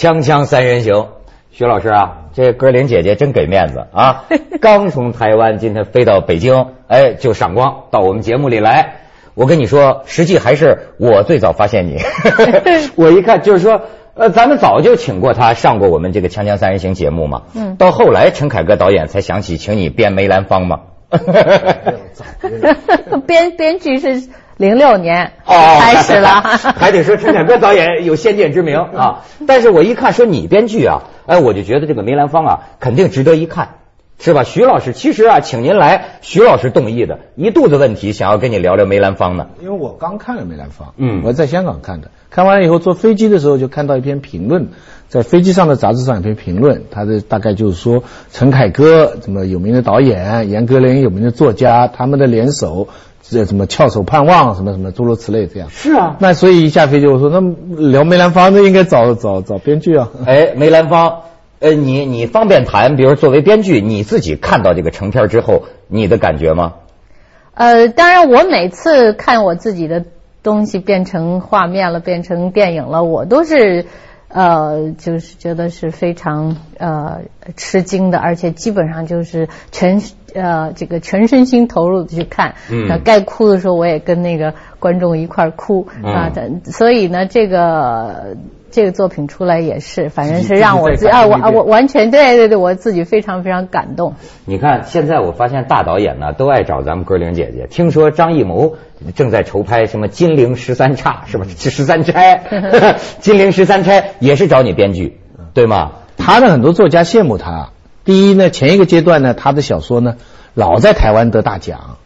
锵锵三人行，徐老师啊，这歌林姐姐真给面子啊！刚从台湾今天飞到北京，哎，就赏光到我们节目里来。我跟你说，实际还是我最早发现你。我一看就是说，呃，咱们早就请过他上过我们这个《锵锵三人行》节目嘛。嗯。到后来，陈凯歌导演才想起请你编梅兰芳嘛。编编剧是零六年哦开始了。还得说陈凯歌导演有先见之明 啊。但是我一看说你编剧啊，哎，我就觉得这个梅兰芳啊，肯定值得一看。是吧，徐老师？其实啊，请您来，徐老师动意的，一肚子问题，想要跟你聊聊梅兰芳呢。因为我刚看了梅兰芳，嗯，我在香港看的，看完了以后坐飞机的时候就看到一篇评论，在飞机上的杂志上有篇评论，他的大概就是说陈凯歌这么有名的导演，严歌苓有名的作家，他们的联手，这什么翘首盼望，什么什么诸如此类这样。是啊，那所以一下飞机我说，那聊梅兰芳，那应该找找找编剧啊。哎，梅兰芳。呃，你你方便谈，比如作为编剧，你自己看到这个成片之后，你的感觉吗？呃，当然，我每次看我自己的东西变成画面了，变成电影了，我都是呃，就是觉得是非常呃吃惊的，而且基本上就是全呃这个全身心投入的去看，嗯，该哭的时候我也跟那个观众一块哭啊，所以呢，这个。这个作品出来也是，反正是让我自啊，我我完全对对对，我自己非常非常感动。你看，现在我发现大导演呢都爱找咱们歌玲姐姐。听说张艺谋正在筹拍什么《金陵十三钗》，是吧？十三钗，《金陵十三钗》也是找你编剧，对吗？他的很多作家羡慕他。第一呢，前一个阶段呢，他的小说呢老在台湾得大奖。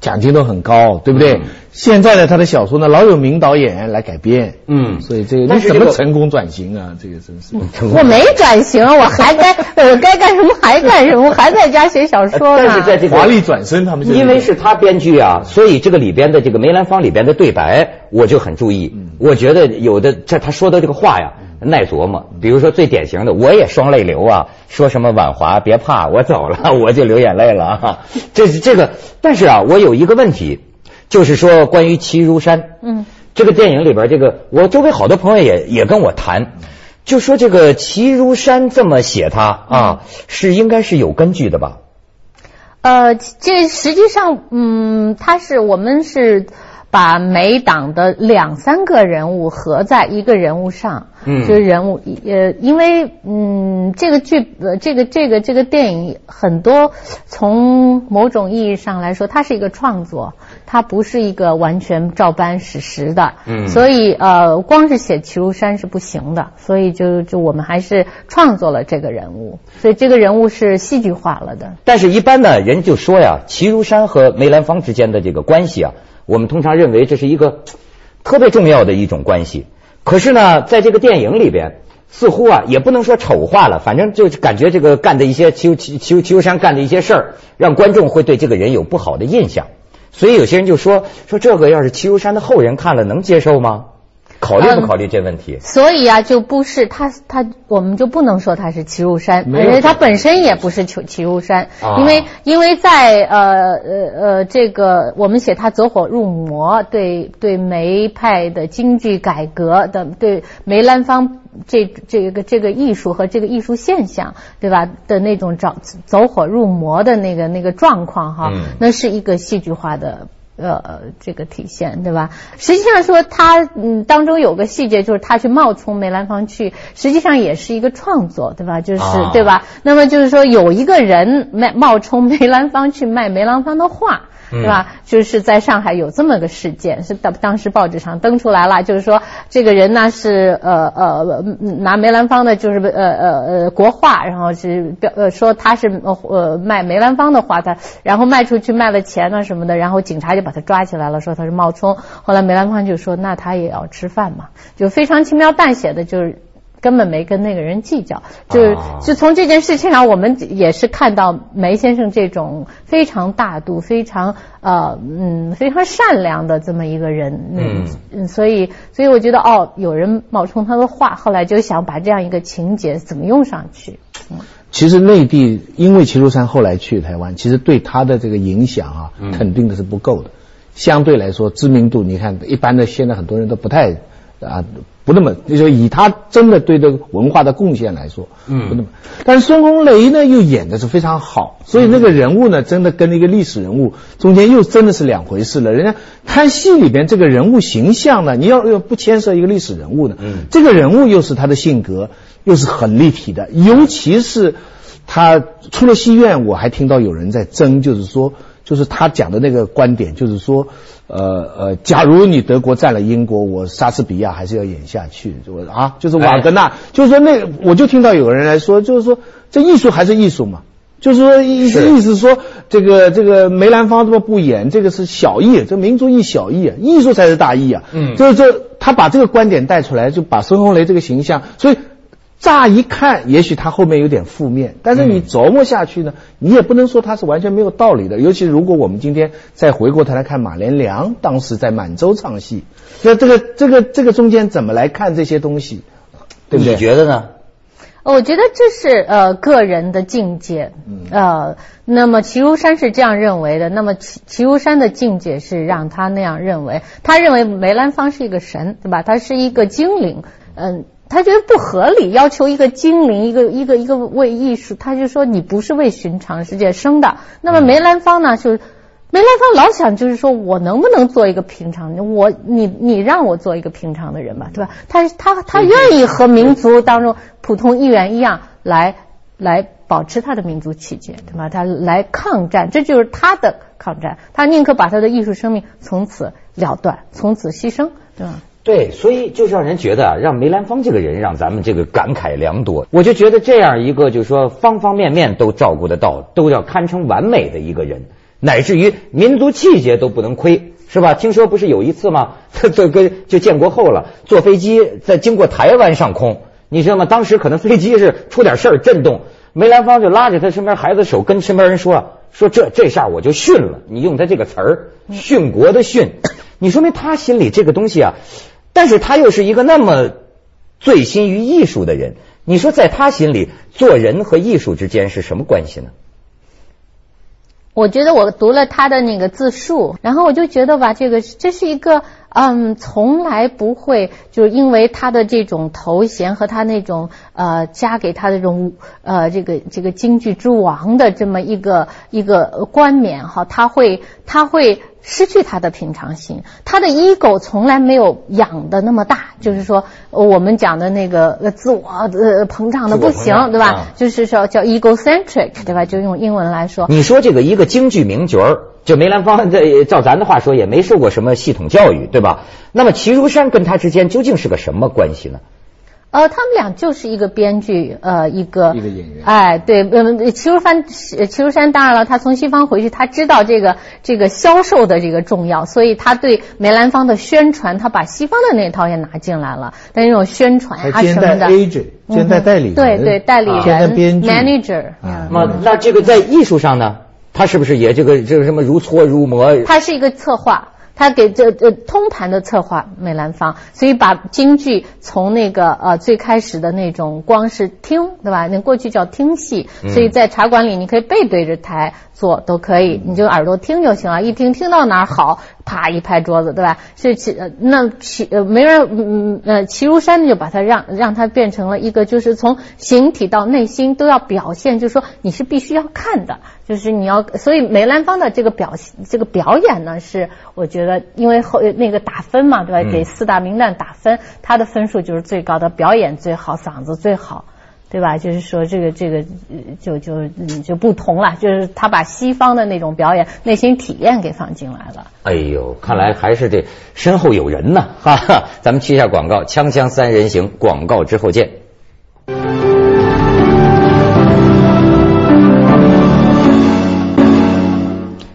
奖金都很高，对不对？现在呢，他的小说呢，老有名导演来改编，嗯，所以这个你怎么成功转型啊？这个真是我 没转型，我还该我该干什么还干什么，我还在家写小说呢。但是在这个华丽转身，他们因为是他编剧啊，所以这个里边的这个梅兰芳里边的对白，我就很注意。我觉得有的这他说的这个话呀。耐琢磨，比如说最典型的，我也双泪流啊，说什么婉华别怕，我走了 我就流眼泪了啊，这是这个，但是啊，我有一个问题，就是说关于齐如山，嗯，这个电影里边这个，我周围好多朋友也也跟我谈，就说这个齐如山这么写他啊，是应该是有根据的吧？呃，这实际上，嗯，他是我们是。把每档的两三个人物合在一个人物上，嗯，就是人物，呃，因为嗯，这个剧，呃，这个这个这个电影很多，从某种意义上来说，它是一个创作，它不是一个完全照搬史实的，嗯，所以呃，光是写齐如山是不行的，所以就就我们还是创作了这个人物，所以这个人物是戏剧化了的。但是，一般呢，人就说呀，齐如山和梅兰芳之间的这个关系啊。我们通常认为这是一个特别重要的一种关系，可是呢，在这个电影里边，似乎啊也不能说丑化了，反正就感觉这个干的一些齐齐齐齐山干的一些事儿，让观众会对这个人有不好的印象，所以有些人就说说这个要是齐如山的后人看了能接受吗？考虑不考虑这问题？所以啊，就不是他他，我们就不能说他是齐如山，因为他本身也不是齐齐如山，因为因为在呃呃呃这个我们写他走火入魔，对对梅派的京剧改革的，对梅兰芳这这个这个艺术和这个艺术现象，对吧的那种走走火入魔的那个那个状况哈，那是一个戏剧化的。呃，这个体现对吧？实际上说他嗯当中有个细节，就是他去冒充梅兰芳去，实际上也是一个创作，对吧？就是对吧？那么就是说有一个人卖冒充梅兰芳去卖梅兰芳的画。对吧？就是在上海有这么个事件，是当当时报纸上登出来了，就是说这个人呢是呃呃拿梅兰芳的，就是呃呃呃国画，然后是表呃说他是呃卖梅兰芳的画，他然后卖出去卖了钱啊什么的，然后警察就把他抓起来了，说他是冒充。后来梅兰芳就说那他也要吃饭嘛，就非常轻描淡写的，就是。根本没跟那个人计较，就是就从这件事情上，我们也是看到梅先生这种非常大度、非常呃嗯非常善良的这么一个人，嗯，所以所以我觉得哦，有人冒充他的话，后来就想把这样一个情节怎么用上去。嗯其实内地因为齐如山后来去台湾，其实对他的这个影响啊，肯定的是不够的。相对来说，知名度你看，一般的现在很多人都不太。啊，不那么，就是以他真的对这个文化的贡献来说，嗯，不那么。但是孙红雷呢，又演的是非常好，所以那个人物呢，真的跟那个历史人物中间又真的是两回事了。人家看戏里边这个人物形象呢，你要要不牵涉一个历史人物呢，嗯，这个人物又是他的性格，又是很立体的。尤其是他出了戏院，我还听到有人在争，就是说。就是他讲的那个观点，就是说，呃呃，假如你德国占了英国，我莎士比亚还是要演下去，我啊，就是瓦格纳，就是说那我就听到有人来说，就是说这艺术还是艺术嘛，就是说意意思说这个这个梅兰芳这么不演，这个是小艺，这民族艺小艺啊，艺术才是大艺啊，嗯，就是这他把这个观点带出来，就把孙红雷这个形象，所以。乍一看，也许他后面有点负面，但是你琢磨下去呢，你也不能说他是完全没有道理的。尤其如果我们今天再回过头来看马连良当时在满洲唱戏，那这个这个这个中间怎么来看这些东西，对不对？你觉得呢？我觉得这是呃个人的境界，呃，那么齐如山是这样认为的，那么齐齐如山的境界是让他那样认为，他认为梅兰芳是一个神，对吧？他是一个精灵，嗯。他觉得不合理，要求一个精灵，一个一个一个为艺术，他就说你不是为寻常世界生的。那么梅兰芳呢，就梅兰芳老想就是说我能不能做一个平常人，我你你让我做一个平常的人吧，对吧？他他他愿意和民族当中普通一员一样来来保持他的民族气节，对吧？他来抗战，这就是他的抗战，他宁可把他的艺术生命从此了断，从此牺牲，对吧？对，所以就是让人觉得啊，让梅兰芳这个人让咱们这个感慨良多。我就觉得这样一个，就是说方方面面都照顾得到，都要堪称完美的一个人，乃至于民族气节都不能亏，是吧？听说不是有一次吗？他这跟就建国后了，坐飞机在经过台湾上空，你知道吗？当时可能飞机是出点事儿震动，梅兰芳就拉着他身边孩子手，跟身边人说说这这下我就殉了。你用他这个词儿，殉国的殉，你说明他心里这个东西啊。但是他又是一个那么醉心于艺术的人，你说在他心里，做人和艺术之间是什么关系呢？我觉得我读了他的那个自述，然后我就觉得吧，这个这是一个嗯，从来不会就是因为他的这种头衔和他那种呃加给他的这种呃这个这个京剧之王的这么一个一个冠冕哈，他会他会。失去他的平常心，他的 ego 从来没有养的那么大，就是说我们讲的那个自我呃膨胀的不行，对吧？就是说叫 egocentric，对吧？就用英文来说。你说这个一个京剧名角儿，就梅兰芳，这照咱的话说，也没受过什么系统教育，对吧？那么齐如山跟他之间究竟是个什么关系呢？呃，他们俩就是一个编剧，呃，一个一个演员，哎，对，嗯，齐如山，齐如山当然了，他从西方回去，他知道这个这个销售的这个重要，所以他对梅兰芳的宣传，他把西方的那套也拿进来了，但那种宣传啊什么的，兼代代理，对对，代理人，manager，那那这个在艺术上呢，他是不是也这个这个什么如搓如磨？他是一个策划。他给这呃通盘的策划梅兰芳，所以把京剧从那个呃最开始的那种光是听，对吧？那过去叫听戏，所以在茶馆里你可以背对着台。坐都可以，你就耳朵听就行了。一听听到哪儿好，啪一拍桌子，对吧？所以齐那齐呃没人嗯呃齐如山就把它让让它变成了一个，就是从形体到内心都要表现，就是说你是必须要看的，就是你要。所以梅兰芳的这个表这个表演呢，是我觉得因为后那个打分嘛，对吧？给四大名旦打分，他的分数就是最高的，表演最好，嗓子最好。对吧？就是说，这个这个就就就不同了，就是他把西方的那种表演内心体验给放进来了。哎呦，看来还是这身后有人呢，哈哈！咱们去一下广告，锵锵三人行，广告之后见。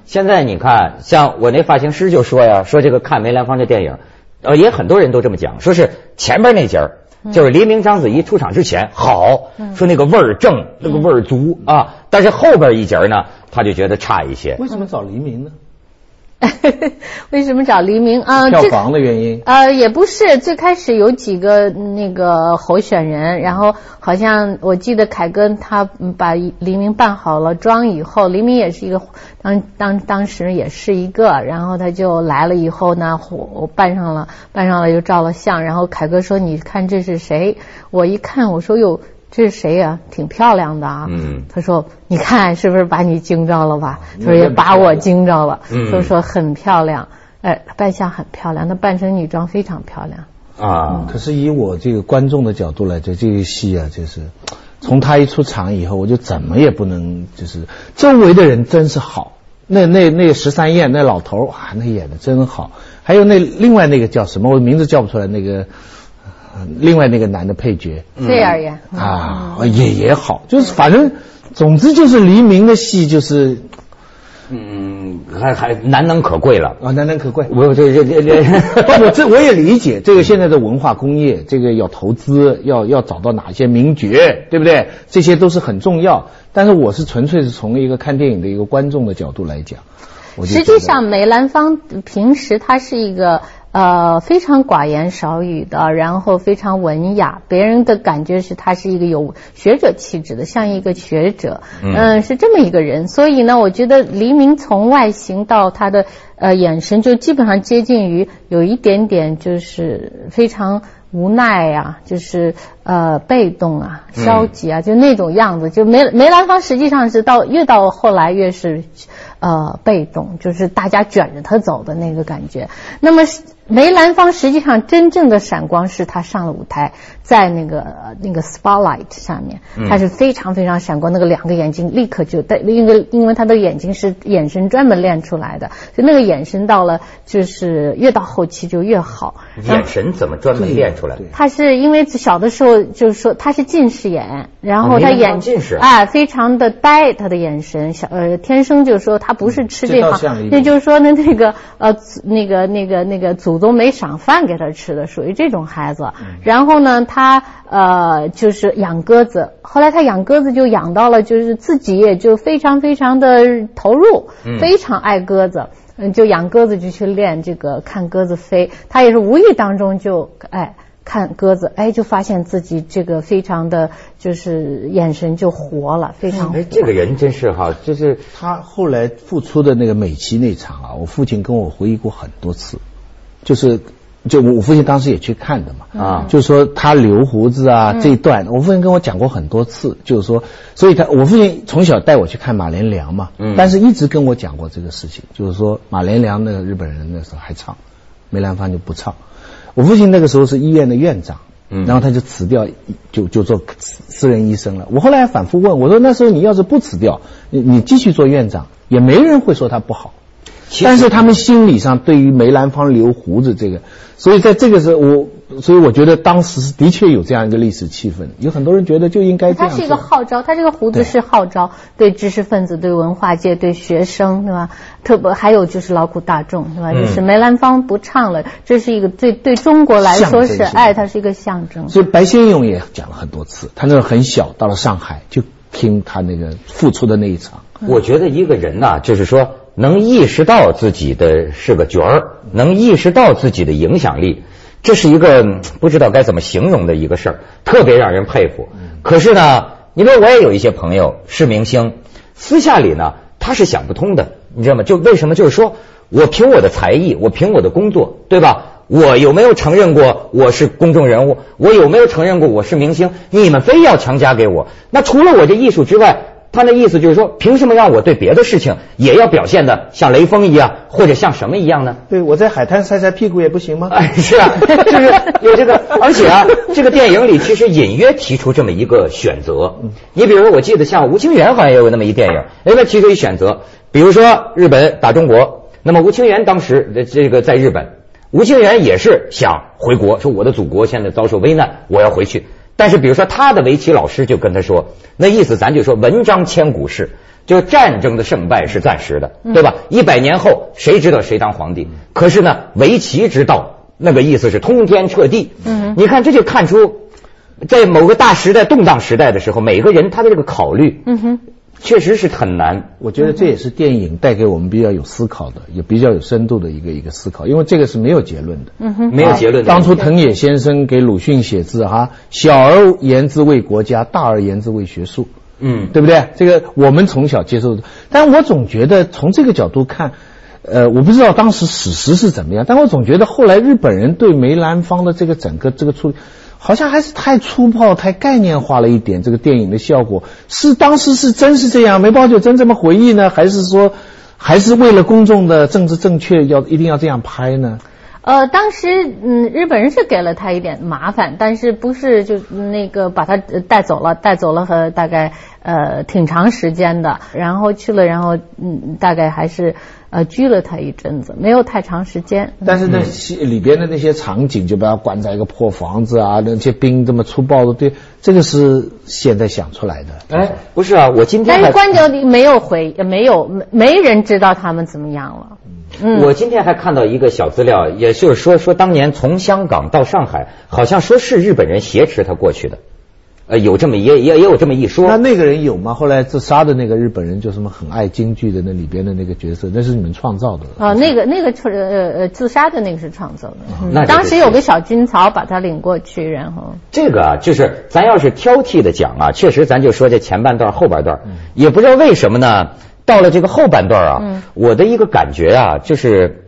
现在你看，像我那发型师就说呀，说这个看梅兰芳这电影，呃，也很多人都这么讲，说是前边那节儿。就是黎明、章子怡出场之前好，说那个味儿正，那个味儿足啊。但是后边一节呢，他就觉得差一些。为什么找黎明呢？为什么找黎明啊？票房的原因？呃，也不是，最开始有几个那个候选人，然后好像我记得凯哥他把黎明办好了妆以后，黎明也是一个当当当时也是一个，然后他就来了以后呢，我办上了，办上了又照了相，然后凯哥说：“你看这是谁？”我一看，我说：“哟。”这是谁呀？挺漂亮的啊。嗯。他说：“你看是不是把你惊着了吧？”他说：“也把我惊着了。”嗯。都说很漂亮，哎，扮相很漂亮，那扮成女装非常漂亮。啊。可是以我这个观众的角度来讲，这个戏啊，就是从他一出场以后，我就怎么也不能，就是周围的人真是好。那那那十三燕那老头啊，那演的真好。还有那另外那个叫什么？我名字叫不出来那个。另外那个男的配角，菲儿呀，啊，也也好，就是反正，总之就是黎明的戏就是，嗯，还还难能可贵了啊，难能可贵。我这这这这，我这我也理解，这个现在的文化工业，这个要投资，要要找到哪些名角，对不对？这些都是很重要。但是我是纯粹是从一个看电影的一个观众的角度来讲，实际上梅兰芳平时他是一个。呃，非常寡言少语的，然后非常文雅，别人的感觉是他是一个有学者气质的，像一个学者，嗯，是这么一个人。所以呢，我觉得黎明从外形到他的呃眼神，就基本上接近于有一点点就是非常无奈啊，就是呃被动啊、消极啊，就那种样子。就梅梅兰芳实际上是到越到后来越是呃被动，就是大家卷着他走的那个感觉。那么。梅兰芳实际上真正的闪光是他上了舞台，在那个那个 spotlight 上面，他是非常非常闪光，那个两个眼睛立刻就带，因为因为他的眼睛是眼神专门练出来的，就那个眼神到了就是越到后期就越好。眼神怎么专门练出来的？他是因为小的时候就是说他是近视眼，然后他眼近视啊非常的呆，他的眼神小呃天生就是说他不是吃这行，那就是说呢那个呃那个那个那个祖。祖宗没赏饭给他吃的，属于这种孩子。然后呢，他呃就是养鸽子。后来他养鸽子就养到了，就是自己也就非常非常的投入，非常爱鸽子。嗯，就养鸽子就去练这个看鸽子飞。他也是无意当中就哎看鸽子，哎就发现自己这个非常的就是眼神就活了，非常。哎，这个人真是哈，就是他后来复出的那个美琪那场啊，我父亲跟我回忆过很多次。就是，就我父亲当时也去看的嘛，啊，就是说他留胡子啊这一段，我父亲跟我讲过很多次，就是说，所以他我父亲从小带我去看马连良嘛，嗯，但是一直跟我讲过这个事情，就是说马连良那个日本人那时候还唱，梅兰芳就不唱，我父亲那个时候是医院的院长，嗯，然后他就辞掉，就就做私人医生了。我后来反复问我说，那时候你要是不辞掉，你你继续做院长，也没人会说他不好。但是他们心理上对于梅兰芳留胡子这个，所以在这个时候，我所以我觉得当时是的确有这样一个历史气氛，有很多人觉得就应该这样。他是一个号召，他这个胡子是号召对知识分子、对文化界、对学生，对吧？特别还有就是劳苦大众，对吧？就是梅兰芳不唱了，这是一个对对中国来说是爱，它是一个象征。所以白先勇也讲了很多次，他那时候很小，到了上海就听他那个付出的那一场。我觉得一个人呐，就是说。能意识到自己的是个角儿，能意识到自己的影响力，这是一个不知道该怎么形容的一个事儿，特别让人佩服。可是呢，因为我也有一些朋友是明星，私下里呢他是想不通的，你知道吗？就为什么？就是说我凭我的才艺，我凭我的工作，对吧？我有没有承认过我是公众人物？我有没有承认过我是明星？你们非要强加给我？那除了我这艺术之外？他的意思就是说，凭什么让我对别的事情也要表现的像雷锋一样，或者像什么一样呢？对我在海滩晒晒屁股也不行吗？哎，是啊，就是有这个，而且啊，这个电影里其实隐约提出这么一个选择。你比如说，我记得像吴清源好像也有那么一电影，哎，他提出一选择，比如说日本打中国，那么吴清源当时的这个在日本，吴清源也是想回国，说我的祖国现在遭受危难，我要回去。但是，比如说，他的围棋老师就跟他说，那意思咱就说，文章千古事，就战争的胜败是暂时的，对吧？一百年后，谁知道谁当皇帝？可是呢，围棋之道，那个意思是通天彻地。嗯，你看，这就看出，在某个大时代、动荡时代的时候，每个人他的这个考虑，嗯哼，确实是很难。我觉得这也是电影带给我们比较有思考的，也比较有深度的一个一个思考，因为这个是没有结论的。嗯哼，没有结论。当初藤野先生给鲁迅写字哈，小而言之为国家，大而言之为学术。嗯，对不对？这个我们从小接受的，但我总觉得从这个角度看，呃，我不知道当时史实是怎么样，但我总觉得后来日本人对梅兰芳的这个整个这个处理，好像还是太粗暴、太概念化了一点。这个电影的效果是当时是真是这样，梅葆玖真这么回忆呢，还是说还是为了公众的政治正确要一定要这样拍呢？呃，当时嗯，日本人是给了他一点麻烦，但是不是就那个把他带走了，带走了和大概呃挺长时间的，然后去了，然后嗯，大概还是呃拘了他一阵子，没有太长时间。但是那戏里边的那些场景，就把他关在一个破房子啊，那些兵这么粗暴的，对，这个是现在想出来的。哎，不是啊，我今天但是关掉没有回，没有没没人知道他们怎么样了。嗯我今天还看到一个小资料，也就是说，说当年从香港到上海，好像说是日本人挟持他过去的，呃，有这么也也也有这么一说。那那个人有吗？后来自杀的那个日本人，就什么很爱京剧的那里边的那个角色，那是你们创造的啊？那个那个呃呃自杀的那个是创造的。那当时有个小军曹把他领过去，然后这个啊，就是咱要是挑剔的讲啊，确实咱就说这前半段后半段，也不知道为什么呢。到了这个后半段啊，我的一个感觉啊，就是，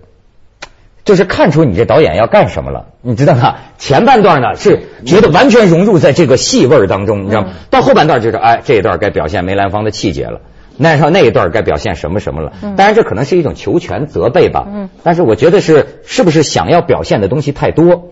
就是看出你这导演要干什么了，你知道吗？前半段呢是觉得完全融入在这个戏味当中，你知道吗？到后半段就是，哎，这一段该表现梅兰芳的气节了，那上那一段该表现什么什么了。当然，这可能是一种求全责备吧。嗯。但是我觉得是，是不是想要表现的东西太多，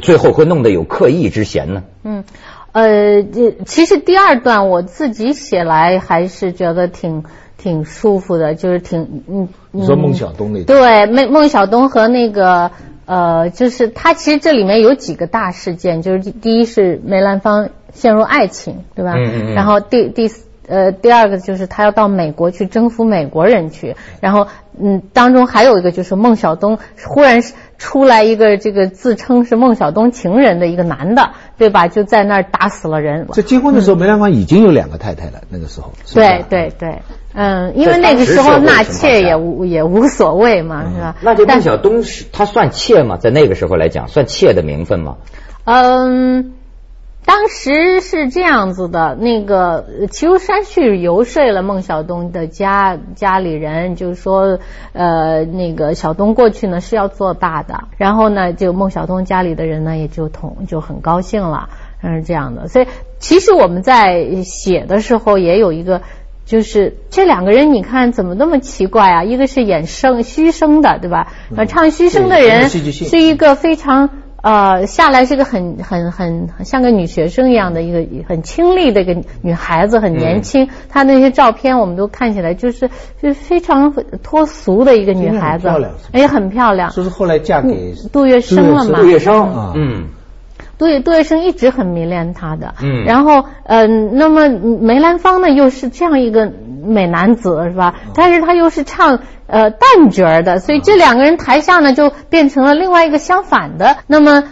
最后会弄得有刻意之嫌呢？嗯，呃，这其实第二段我自己写来还是觉得挺。挺舒服的，就是挺嗯。你说孟小冬那对，孟孟小冬和那个呃，就是他其实这里面有几个大事件，就是第一是梅兰芳陷入爱情，对吧？嗯嗯。然后第第呃第二个就是他要到美国去征服美国人去，然后嗯当中还有一个就是孟小冬忽然出来一个这个自称是孟小冬情人的一个男的，对吧？就在那儿打死了人。在结婚的时候，梅兰芳已经有两个太太了，那个时候。对对对。嗯，因为那个时候纳妾也无也无所谓嘛，是吧？那这孟小冬是他算妾吗？在那个时候来讲，算妾的名分吗？嗯，当时是这样子的，那个齐如山去游说了孟小冬的家家里人，就是说，呃，那个小东过去呢是要做大的，然后呢，就孟小冬家里的人呢也就同就很高兴了，是这样的。所以其实我们在写的时候也有一个。就是这两个人，你看怎么那么奇怪啊？一个是演生虚声的，对吧？呃，唱虚声的人是一个非常呃下来是个很很很像个女学生一样的一个很清丽的一个女孩子，很年轻。她那些照片我们都看起来就是就是非常脱俗的一个女孩子，也，很漂亮。就是后来嫁给杜月笙了嘛？杜月笙，嗯。杜杜月笙一直很迷恋他的，嗯，然后，嗯，那么梅兰芳呢，又是这样一个美男子，是吧？但是他又是唱呃旦角的，所以这两个人台下呢，就变成了另外一个相反的。那么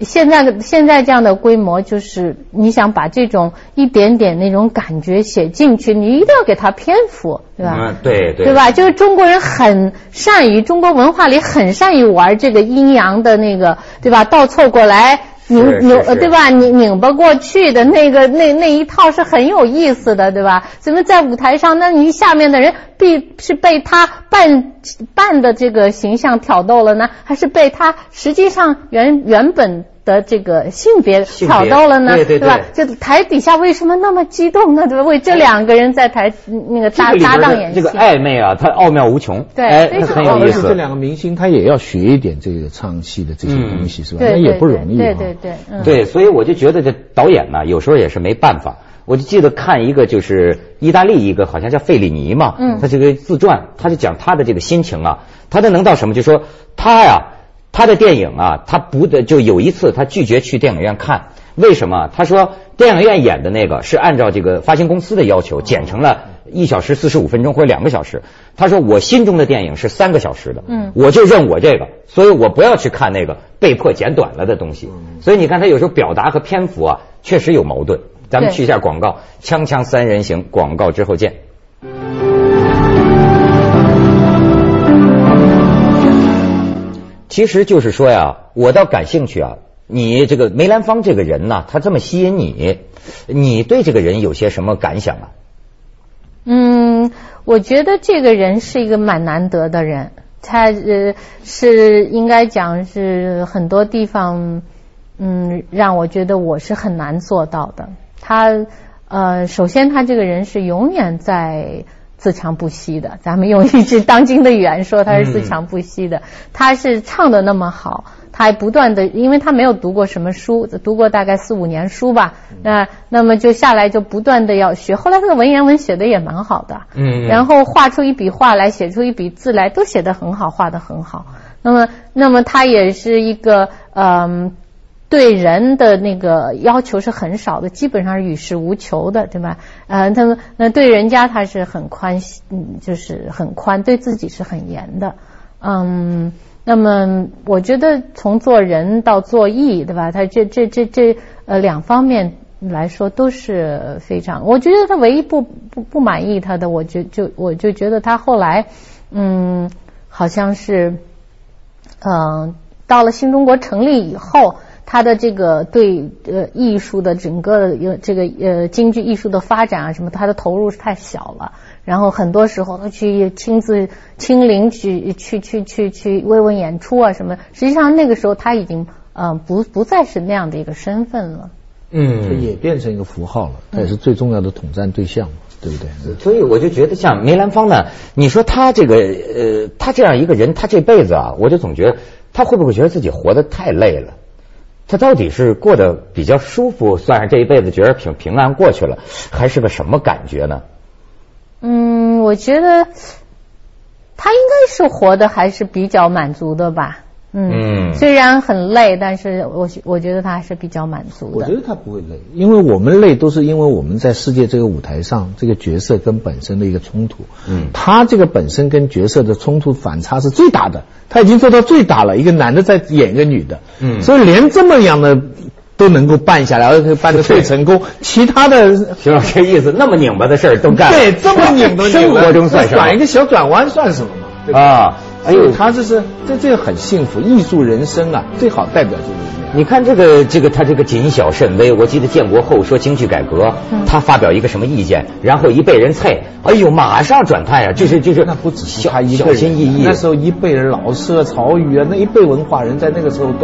现在的现在这样的规模，就是你想把这种一点点那种感觉写进去，你一定要给他篇幅，对吧？嗯，对对，对吧？就是中国人很善于中国文化里很善于玩这个阴阳的那个，对吧？倒错过来。拧拧对吧？拧拧巴过去的那个那那一套是很有意思的，对吧？怎么在舞台上，那你下面的人必是被他扮扮的这个形象挑逗了呢，还是被他实际上原原本？的这个性别挑逗了呢，对吧？就台底下为什么那么激动呢？对吧？为这两个人在台那个搭搭档演戏，这个暧昧啊，它奥妙无穷，对，很有意思。这两个明星他也要学一点这个唱戏的这些东西，是吧？那也不容易。对对对，对，所以我就觉得这导演呢，有时候也是没办法。我就记得看一个，就是意大利一个，好像叫费里尼嘛，嗯，他这个自传，他就讲他的这个心情啊，他的能到什么？就说他呀。他的电影啊，他不的就有一次他拒绝去电影院看，为什么？他说电影院演的那个是按照这个发行公司的要求剪成了一小时四十五分钟或者两个小时。他说我心中的电影是三个小时的，嗯，我就认我这个，所以我不要去看那个被迫剪短了的东西。所以你看他有时候表达和篇幅啊，确实有矛盾。咱们去一下广告，锵锵三人行，广告之后见。其实就是说呀，我倒感兴趣啊。你这个梅兰芳这个人呢，他这么吸引你，你对这个人有些什么感想啊？嗯，我觉得这个人是一个蛮难得的人，他呃是应该讲是很多地方嗯让我觉得我是很难做到的。他呃首先他这个人是永远在自强不息的，咱们用一句当今的语言说他是自强不息的。他是唱的那么好。他还不断的，因为他没有读过什么书，读过大概四五年书吧。那那么就下来就不断的要学。后来他的文言文写的也蛮好的，嗯，然后画出一笔画来，写出一笔字来，都写得很好，画得很好。那么那么他也是一个嗯，对人的那个要求是很少的，基本上是与世无求的，对吧？呃，他们那对人家他是很宽，嗯，就是很宽，对自己是很严的，嗯。那么，我觉得从做人到做艺，对吧？他这这这这呃两方面来说都是非常。我觉得他唯一不不不满意他的，我就就我就觉得他后来嗯，好像是嗯，到了新中国成立以后。他的这个对呃艺术的整个呃这个呃京剧艺术的发展啊什么，他的投入是太小了。然后很多时候他去亲自亲临去去去去去慰问演出啊什么。实际上那个时候他已经呃不不再是那样的一个身份了。嗯，也变成一个符号了，他也是最重要的统战对象，对不对？所以我就觉得像梅兰芳呢，你说他这个呃他这样一个人，他这辈子啊，我就总觉得他会不会觉得自己活得太累了？他到底是过得比较舒服，算是这一辈子觉得平平安过去了，还是个什么感觉呢？嗯，我觉得他应该是活得还是比较满足的吧。嗯，虽然很累，但是我我觉得他还是比较满足的。我觉得他不会累，因为我们累都是因为我们在世界这个舞台上，这个角色跟本身的一个冲突。嗯，他这个本身跟角色的冲突反差是最大的，他已经做到最大了。一个男的在演一个女的，嗯，所以连这么样的都能够办下来，而且办的最成功。其他的，徐老师意思，那么拧巴的事儿都干，对，这么拧巴，生活中算什么？转一个小转弯算什么嘛？啊。哎呦，他这是这这个很幸福，艺术人生啊，最好代表就是这样。你看这个这个他这个谨小慎微，我记得建国后说京剧改革，他发表一个什么意见，然后一被人啐，哎呦，马上转态啊，就是就是那不只是他一个人，小心翼翼。那时候一辈人，老师啊、曹禺啊，那一辈文化人在那个时候。